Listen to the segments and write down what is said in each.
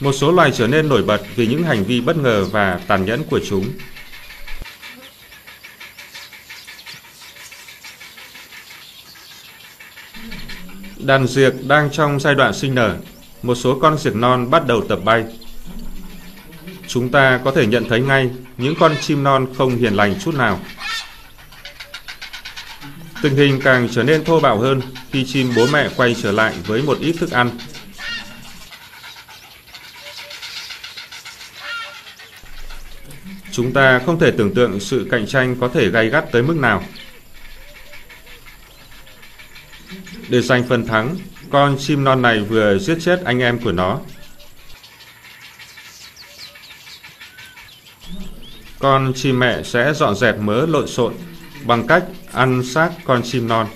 Một số loài trở nên nổi bật vì những hành vi bất ngờ và tàn nhẫn của chúng. Đàn diệc đang trong giai đoạn sinh nở. Một số con diệc non bắt đầu tập bay. Chúng ta có thể nhận thấy ngay những con chim non không hiền lành chút nào. Tình hình càng trở nên thô bạo hơn khi chim bố mẹ quay trở lại với một ít thức ăn. Chúng ta không thể tưởng tượng sự cạnh tranh có thể gay gắt tới mức nào. Để giành phần thắng, con chim non này vừa giết chết anh em của nó. Con chim mẹ sẽ dọn dẹp mớ lộn xộn bằng cách ăn xác con chim non.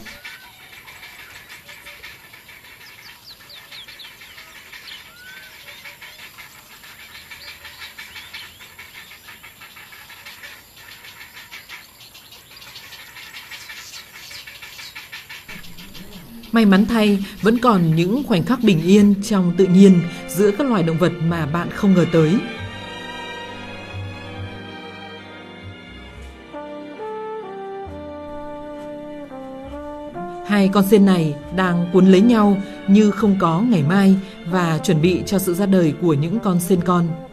May mắn thay, vẫn còn những khoảnh khắc bình yên trong tự nhiên giữa các loài động vật mà bạn không ngờ tới. Hai con sen này đang cuốn lấy nhau như không có ngày mai và chuẩn bị cho sự ra đời của những con sen con.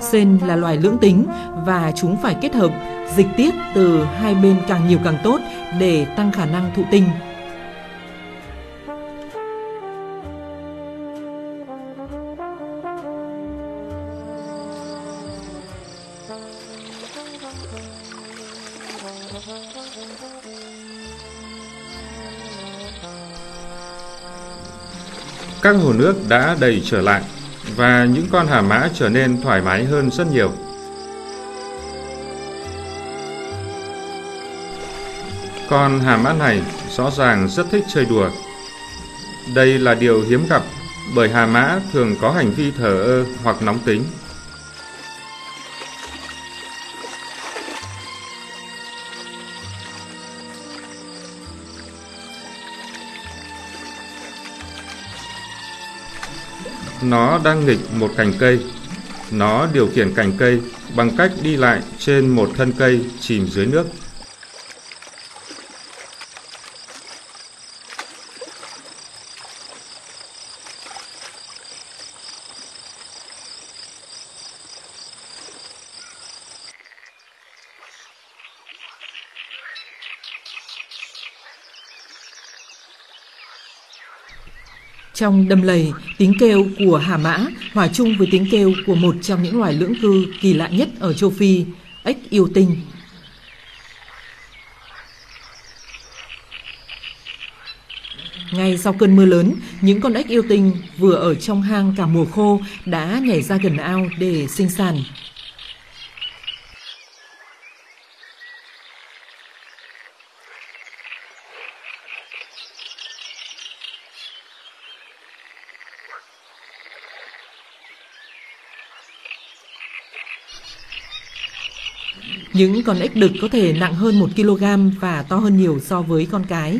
Sen là loài lưỡng tính và chúng phải kết hợp dịch tiết từ hai bên càng nhiều càng tốt để tăng khả năng thụ tinh. Các hồ nước đã đầy trở lại và những con hà mã trở nên thoải mái hơn rất nhiều. Con hà mã này rõ ràng rất thích chơi đùa. Đây là điều hiếm gặp bởi hà mã thường có hành vi thờ ơ hoặc nóng tính. Nó đang nghịch một cành cây. Nó điều khiển cành cây bằng cách đi lại trên một thân cây chìm dưới nước. Trong đầm lầy, tiếng kêu của hà mã hòa chung với tiếng kêu của một trong những loài lưỡng cư kỳ lạ nhất ở châu Phi, ếch yêu tinh. Ngay sau cơn mưa lớn, những con ếch yêu tinh vừa ở trong hang cả mùa khô đã nhảy ra gần ao để sinh sản. Những con ếch đực có thể nặng hơn 1 kg và to hơn nhiều so với con cái.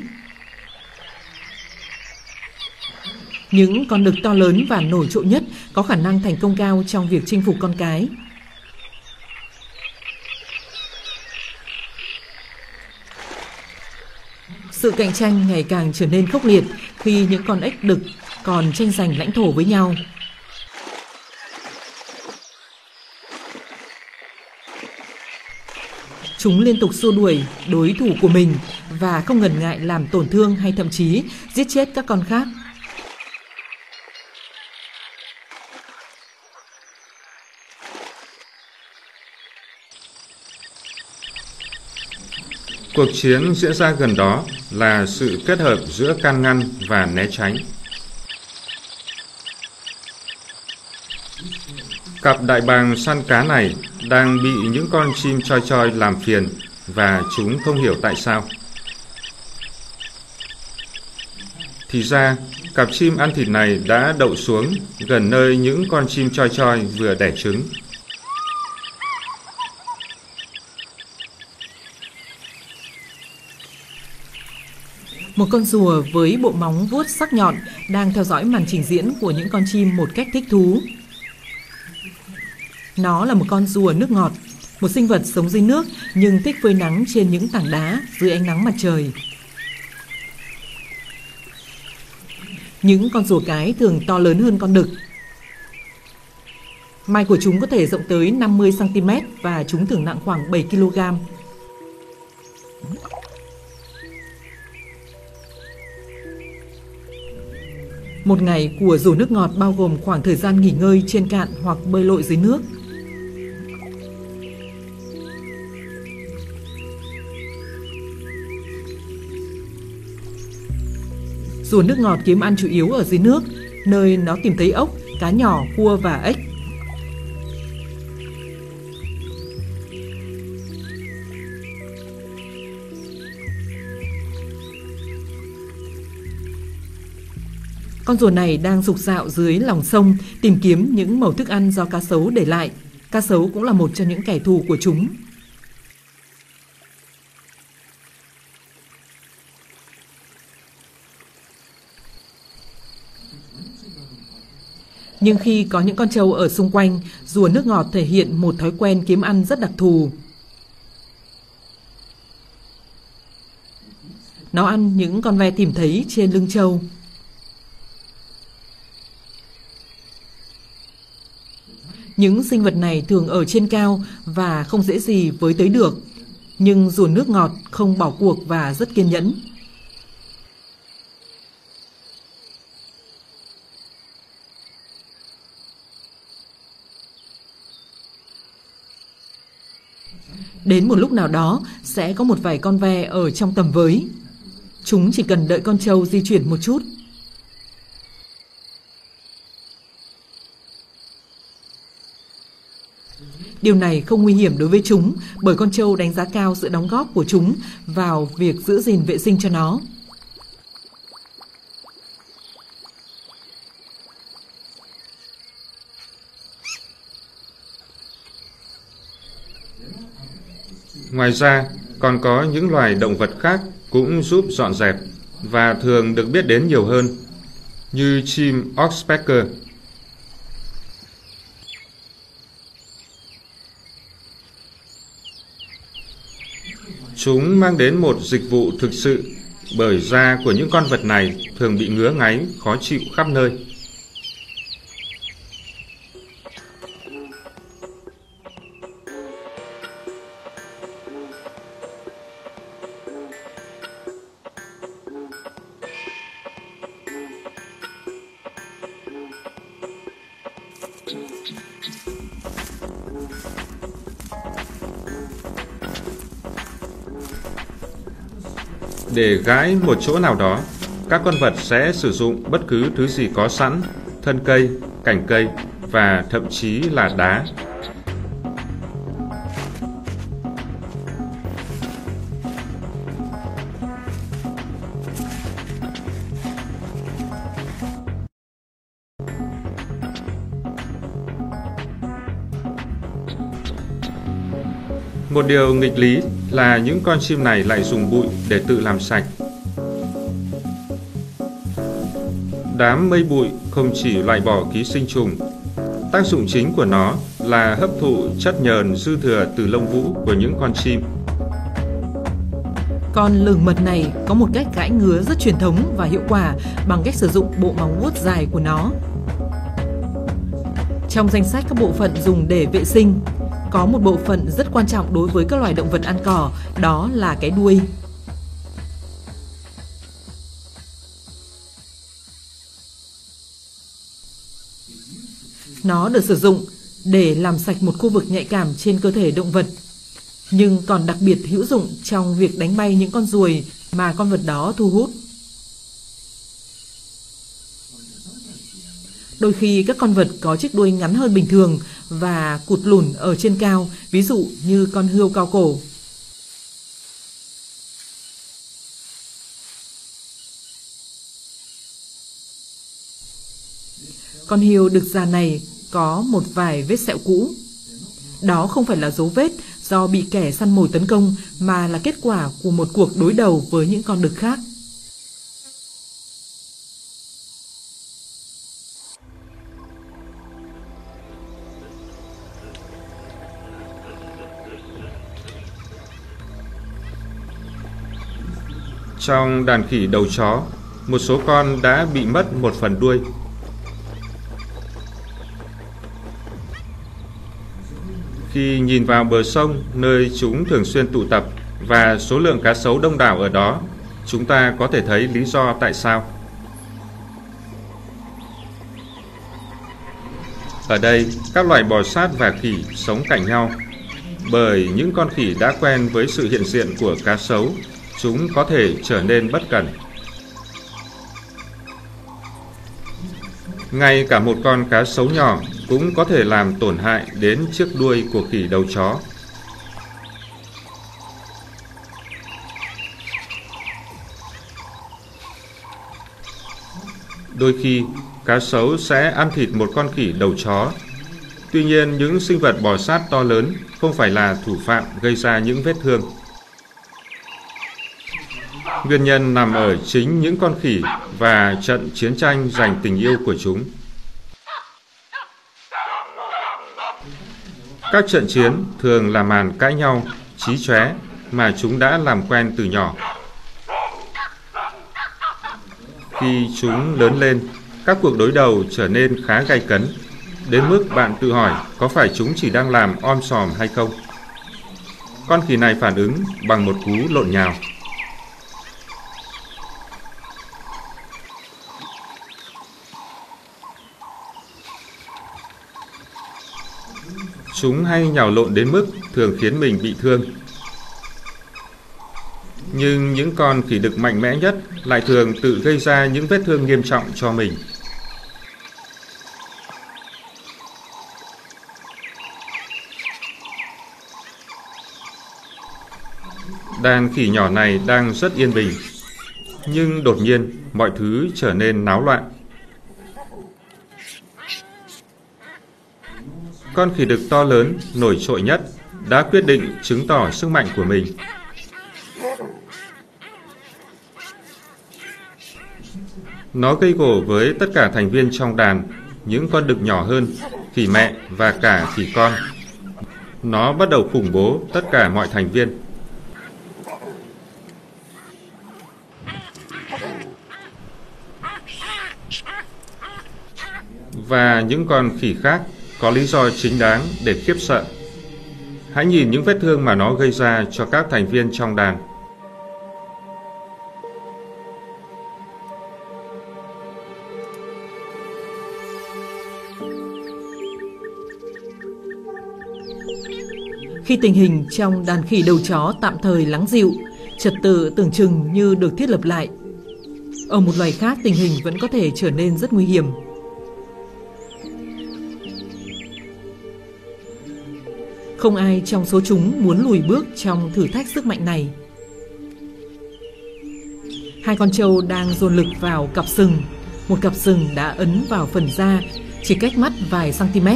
Những con đực to lớn và nổi trội nhất có khả năng thành công cao trong việc chinh phục con cái. Sự cạnh tranh ngày càng trở nên khốc liệt khi những con ếch đực còn tranh giành lãnh thổ với nhau. Chúng liên tục xua đuổi đối thủ của mình và không ngần ngại làm tổn thương hay thậm chí giết chết các con khác. Cuộc chiến diễn ra gần đó là sự kết hợp giữa can ngăn và né tránh. Cặp đại bàng săn cá này đang bị những con chim choi choi làm phiền và chúng không hiểu tại sao. Thì ra, cặp chim ăn thịt này đã đậu xuống gần nơi những con chim choi choi vừa đẻ trứng. Một con rùa với bộ móng vuốt sắc nhọn đang theo dõi màn trình diễn của những con chim một cách thích thú. Nó là một con rùa nước ngọt, một sinh vật sống dưới nước nhưng thích phơi nắng trên những tảng đá dưới ánh nắng mặt trời. Những con rùa cái thường to lớn hơn con đực. Mai của chúng có thể rộng tới 50 cm và chúng thường nặng khoảng 7 kg. Một ngày của rùa nước ngọt bao gồm khoảng thời gian nghỉ ngơi trên cạn hoặc bơi lội dưới nước. Rùa nước ngọt kiếm ăn chủ yếu ở dưới nước, nơi nó tìm thấy ốc, cá nhỏ, cua và ếch. Con rùa này đang rục rạo dưới lòng sông tìm kiếm những mẩu thức ăn do cá sấu để lại. Cá sấu cũng là một trong những kẻ thù của chúng. Nhưng khi có những con trâu ở xung quanh, rùa nước ngọt thể hiện một thói quen kiếm ăn rất đặc thù. Nó ăn những con ve tìm thấy trên lưng trâu. Những sinh vật này thường ở trên cao và không dễ gì với tới được. Nhưng rùa nước ngọt không bỏ cuộc và rất kiên nhẫn. Đến một lúc nào đó, sẽ có một vài con ve ở trong tầm với. Chúng chỉ cần đợi con trâu di chuyển một chút. Điều này không nguy hiểm đối với chúng, bởi con trâu đánh giá cao sự đóng góp của chúng vào việc giữ gìn vệ sinh cho nó. Ngoài ra, còn có những loài động vật khác cũng giúp dọn dẹp và thường được biết đến nhiều hơn, như chim oxpecker. Chúng mang đến một dịch vụ thực sự bởi da của những con vật này thường bị ngứa ngáy, khó chịu khắp nơi. Để gãi một chỗ nào đó, các con vật sẽ sử dụng bất cứ thứ gì có sẵn, thân cây, cành cây và thậm chí là đá. Một điều nghịch lý là những con chim này lại dùng bụi để tự làm sạch. Đám mây bụi không chỉ loại bỏ ký sinh trùng, tác dụng chính của nó là hấp thụ chất nhờn dư thừa từ lông vũ của những con chim. Con lửng mật này có một cách gãi ngứa rất truyền thống và hiệu quả bằng cách sử dụng bộ móng vuốt dài của nó. Trong danh sách các bộ phận dùng để vệ sinh, có một bộ phận rất quan trọng đối với các loài động vật ăn cỏ, đó là cái đuôi. Nó được sử dụng để làm sạch một khu vực nhạy cảm trên cơ thể động vật, nhưng còn đặc biệt hữu dụng trong việc đánh bay những con ruồi mà con vật đó thu hút. Đôi khi các con vật có chiếc đuôi ngắn hơn bình thường và cụt lùn ở trên cao, ví dụ như con hươu cao cổ. Con hươu đực già này có một vài vết sẹo cũ. Đó không phải là dấu vết do bị kẻ săn mồi tấn công mà là kết quả của một cuộc đối đầu với những con đực khác. Trong đàn khỉ đầu chó, một số con đã bị mất một phần đuôi. Khi nhìn vào bờ sông nơi chúng thường xuyên tụ tập và số lượng cá sấu đông đảo ở đó, chúng ta có thể thấy lý do tại sao. Ở đây, các loài bò sát và khỉ sống cạnh nhau. Bởi những con khỉ đã quen với sự hiện diện của cá sấu, chúng có thể trở nên bất cẩn. Ngay cả một con cá sấu nhỏ cũng có thể làm tổn hại đến chiếc đuôi của khỉ đầu chó. Đôi khi, cá sấu sẽ ăn thịt một con khỉ đầu chó. Tuy nhiên, những sinh vật bò sát to lớn không phải là thủ phạm gây ra những vết thương. Nguyên nhân nằm ở chính những con khỉ và trận chiến tranh giành tình yêu của chúng. Các trận chiến thường là màn cãi nhau, trí chóe mà chúng đã làm quen từ nhỏ. Khi chúng lớn lên, các cuộc đối đầu trở nên khá gay cấn, đến mức bạn tự hỏi có phải chúng chỉ đang làm om sòm hay không. Con khỉ này phản ứng bằng một cú lộn nhào. Chúng hay nhào lộn đến mức thường khiến mình bị thương. Nhưng những con khỉ đực mạnh mẽ nhất lại thường tự gây ra những vết thương nghiêm trọng cho mình. Đàn khỉ nhỏ này đang rất yên bình, nhưng đột nhiên mọi thứ trở nên náo loạn. Con khỉ đực to lớn, nổi trội nhất, đã quyết định chứng tỏ sức mạnh của mình. Nó gây gổ với tất cả thành viên trong đàn, những con đực nhỏ hơn, khỉ mẹ và cả khỉ con. Nó bắt đầu khủng bố tất cả mọi thành viên. Và những con khỉ khác có lý do chính đáng để khiếp sợ. Hãy nhìn những vết thương mà nó gây ra cho các thành viên trong đàn. Khi tình hình trong đàn khỉ đầu chó tạm thời lắng dịu, trật tự tưởng chừng như được thiết lập lại. Ở một loài khác tình hình vẫn có thể trở nên rất nguy hiểm. Không ai trong số chúng muốn lùi bước trong thử thách sức mạnh này. Hai con trâu đang dồn lực vào cặp sừng. Một cặp sừng đã ấn vào phần da, chỉ cách mắt vài cm.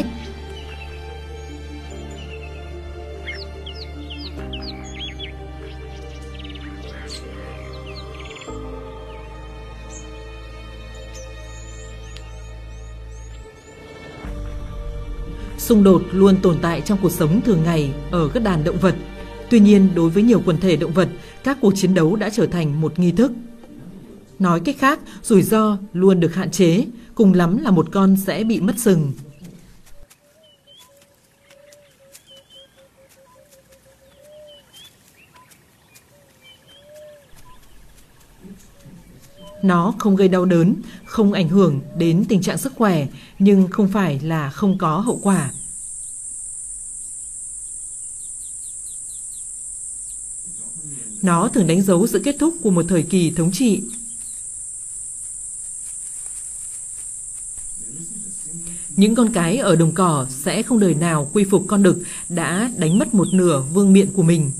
Xung đột luôn tồn tại trong cuộc sống thường ngày ở các đàn động vật. Tuy nhiên, đối với nhiều quần thể động vật, các cuộc chiến đấu đã trở thành một nghi thức. Nói cách khác, rủi ro luôn được hạn chế, cùng lắm là một con sẽ bị mất sừng. Nó không gây đau đớn, không ảnh hưởng đến tình trạng sức khỏe, nhưng không phải là không có hậu quả. Nó thường đánh dấu sự kết thúc của một thời kỳ thống trị. Những con cái ở đồng cỏ sẽ không đời nào quy phục con đực đã đánh mất một nửa vương miện của mình.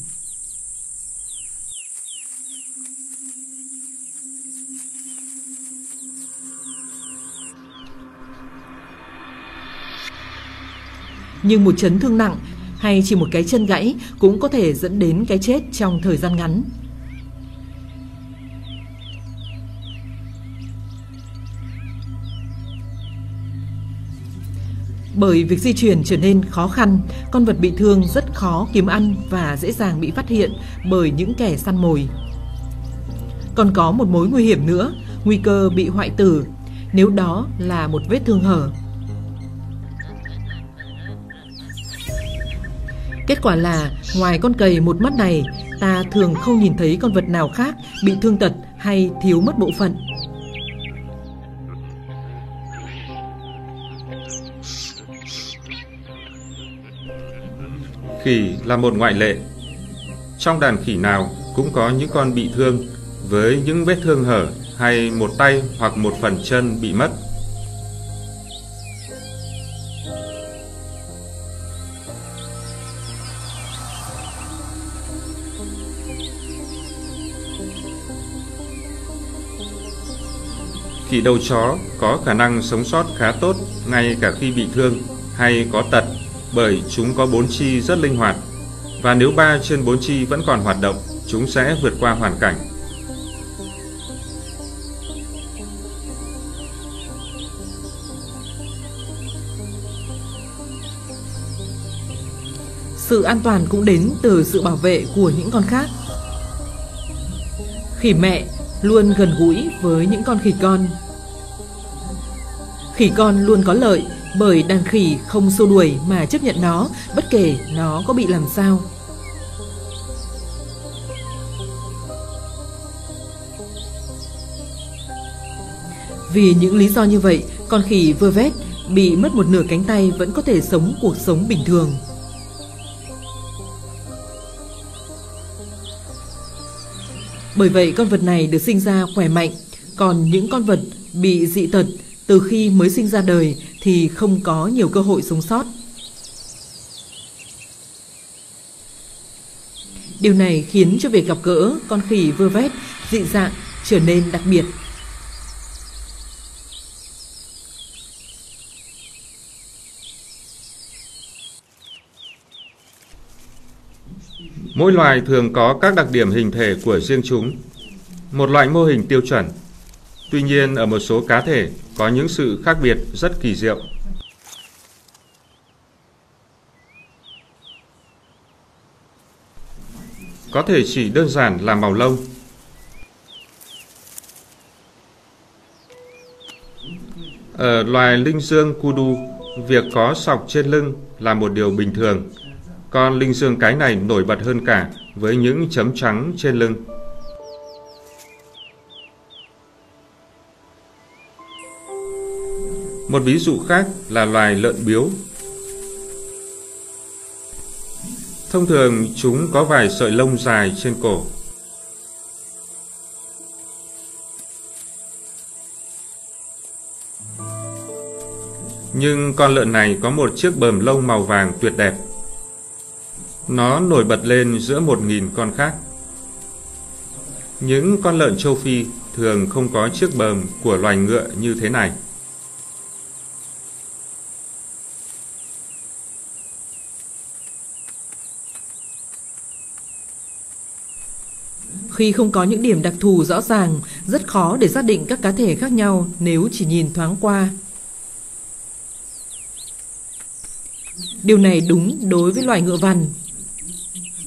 Nhưng một chấn thương nặng hay chỉ một cái chân gãy cũng có thể dẫn đến cái chết trong thời gian ngắn. Bởi việc di chuyển trở nên khó khăn, con vật bị thương rất khó kiếm ăn và dễ dàng bị phát hiện bởi những kẻ săn mồi. Còn có một mối nguy hiểm nữa, nguy cơ bị hoại tử, nếu đó là một vết thương hở. Kết quả là, ngoài con cầy một mắt này, ta thường không nhìn thấy con vật nào khác bị thương tật hay thiếu mất bộ phận. Khỉ là một ngoại lệ. Trong đàn khỉ nào cũng có những con bị thương với những vết thương hở hay một tay hoặc một phần chân bị mất. Khỉ đầu chó có khả năng sống sót khá tốt ngay cả khi bị thương hay có tật bởi chúng có bốn chi rất linh hoạt và nếu ba trên bốn chi vẫn còn hoạt động, chúng sẽ vượt qua hoàn cảnh. Sự an toàn cũng đến từ sự bảo vệ của những con khác. Khỉ mẹ luôn gần gũi với những con khỉ con. Khỉ con luôn có lợi bởi đàn khỉ không xô đuổi mà chấp nhận nó bất kể nó có bị làm sao. Vì những lý do như vậy, con khỉ vơ vét bị mất một nửa cánh tay vẫn có thể sống cuộc sống bình thường. Bởi vậy con vật này được sinh ra khỏe mạnh, còn những con vật bị dị tật từ khi mới sinh ra đời thì không có nhiều cơ hội sống sót. Điều này khiến cho việc gặp gỡ con khỉ vơ vét dị dạng trở nên đặc biệt. Mỗi loài thường có các đặc điểm hình thể của riêng chúng. Một loại mô hình tiêu chuẩn. Tuy nhiên ở một số cá thể có những sự khác biệt rất kỳ diệu. Có thể chỉ đơn giản là màu lông. Ở loài linh dương kudu, việc có sọc trên lưng là một điều bình thường con linh dương cái này nổi bật hơn cả với những chấm trắng trên lưng. Một ví dụ khác là loài lợn biếu. Thông thường, chúng có vài sợi lông dài trên cổ. Nhưng con lợn này có một chiếc bờm lông màu vàng tuyệt đẹp. Nó nổi bật lên giữa một nghìn con khác. Những con lợn châu Phi thường không có chiếc bờm của loài ngựa như thế này. Khi không có những điểm đặc thù rõ ràng, rất khó để xác định các cá thể khác nhau nếu chỉ nhìn thoáng qua. Điều này đúng đối với loài ngựa vằn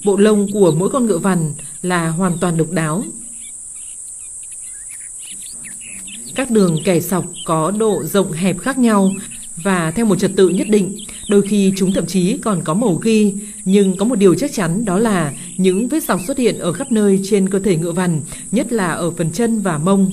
Bộ lông của mỗi con ngựa vằn là hoàn toàn độc đáo. Các đường kẻ sọc có độ rộng hẹp khác nhau và theo một trật tự nhất định, đôi khi chúng thậm chí còn có màu ghi, nhưng có một điều chắc chắn đó là những vết sọc xuất hiện ở khắp nơi trên cơ thể ngựa vằn, nhất là ở phần chân và mông.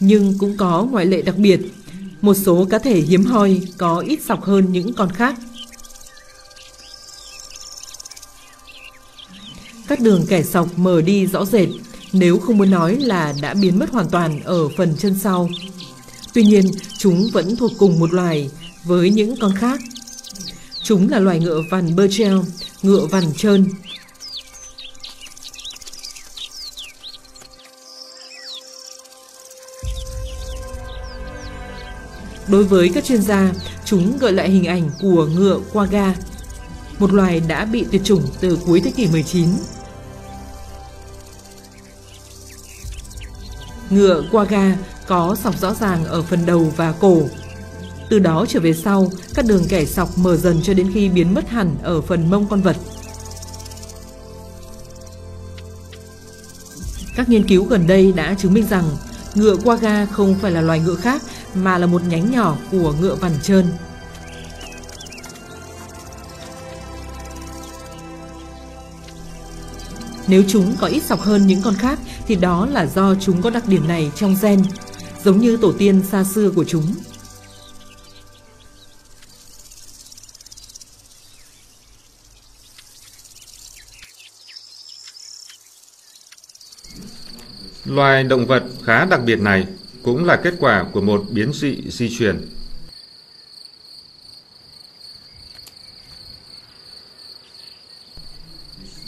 Nhưng cũng có ngoại lệ đặc biệt. Một số cá thể hiếm hoi có ít sọc hơn những con khác. Các đường kẻ sọc mờ đi rõ rệt, nếu không muốn nói là đã biến mất hoàn toàn ở phần chân sau. Tuy nhiên, chúng vẫn thuộc cùng một loài với những con khác. Chúng là loài ngựa vằn Burchell, ngựa vằn trơn, Đối với các chuyên gia, Chúng gợi lại hình ảnh của ngựa quagga, một loài đã bị tuyệt chủng từ cuối thế kỷ 19. Ngựa quagga có sọc rõ ràng ở phần đầu và cổ. Từ đó trở về sau, các đường kẻ sọc mở dần cho đến khi biến mất hẳn ở phần mông con vật. Các nghiên cứu gần đây đã chứng minh rằng ngựa quagga không phải là loài ngựa khác mà là một nhánh nhỏ của ngựa vằn trơn. Nếu chúng có ít sọc hơn những con khác thì đó là do chúng có đặc điểm này trong gen, giống như tổ tiên xa xưa của chúng. Loài động vật khá đặc biệt này cũng là kết quả của một biến dị di truyền.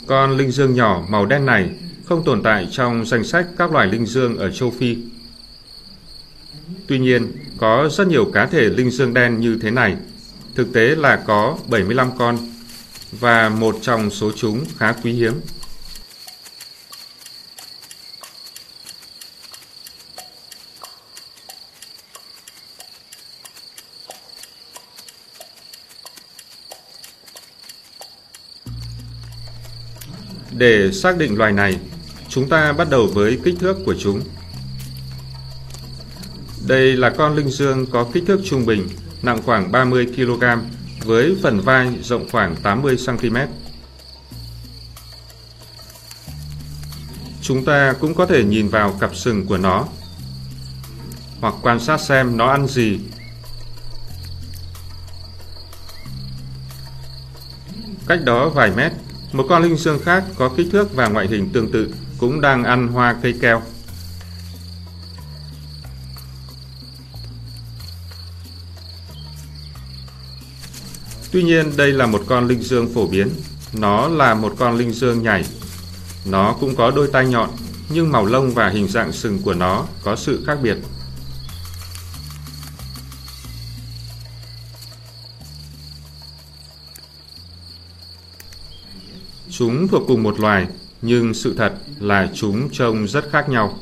Con linh dương nhỏ màu đen này không tồn tại trong danh sách các loài linh dương ở châu Phi. Tuy nhiên, có rất nhiều cá thể linh dương đen như thế này. Thực tế là có 75 con và một trong số chúng khá quý hiếm. Để xác định loài này, chúng ta bắt đầu với kích thước của chúng. Đây là con linh dương có kích thước trung bình, nặng khoảng 30 kg, với phần vai rộng khoảng 80 cm. Chúng ta cũng có thể nhìn vào cặp sừng của nó, hoặc quan sát xem nó ăn gì. Cách đó vài mét, một con linh dương khác có kích thước và ngoại hình tương tự cũng đang ăn hoa cây keo. Tuy nhiên đây là một con linh dương phổ biến. Nó là một con linh dương nhảy. Nó cũng có đôi tai nhọn, nhưng màu lông và hình dạng sừng của nó có sự khác biệt. Chúng thuộc cùng một loài, nhưng sự thật là chúng trông rất khác nhau.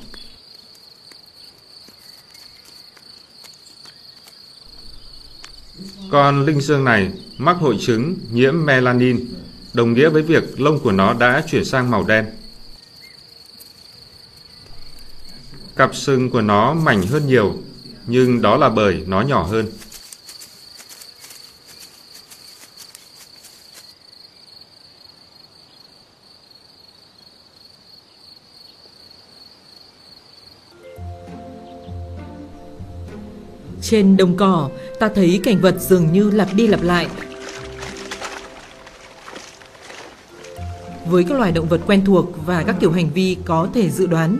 Con linh dương này mắc hội chứng nhiễm melanin, đồng nghĩa với việc lông của nó đã chuyển sang màu đen. Cặp sừng của nó mảnh hơn nhiều, nhưng đó là bởi nó nhỏ hơn. Trên đồng cỏ, ta thấy cảnh vật dường như lặp đi lặp lại. Với các loài động vật quen thuộc và các kiểu hành vi có thể dự đoán.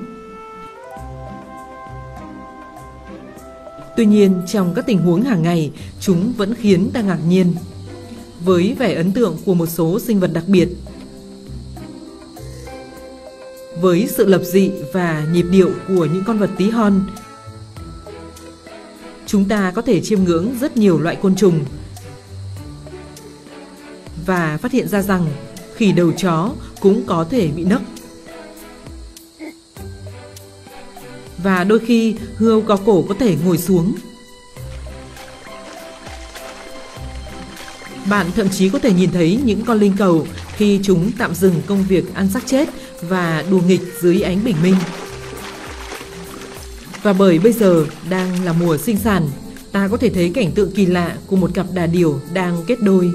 Tuy nhiên, trong các tình huống hàng ngày, chúng vẫn khiến ta ngạc nhiên. Với vẻ ấn tượng của một số sinh vật đặc biệt, với sự lập dị và nhịp điệu của những con vật tí hon chúng ta có thể chiêm ngưỡng rất nhiều loại côn trùng và phát hiện ra rằng khỉ đầu chó cũng có thể bị nấc. Và đôi khi hươu có cổ có thể ngồi xuống. Bạn thậm chí có thể nhìn thấy những con linh cầu khi chúng tạm dừng công việc ăn xác chết và đùa nghịch dưới ánh bình minh. Và bởi bây giờ đang là mùa sinh sản, ta có thể thấy cảnh tượng kỳ lạ của một cặp đà điểu đang kết đôi.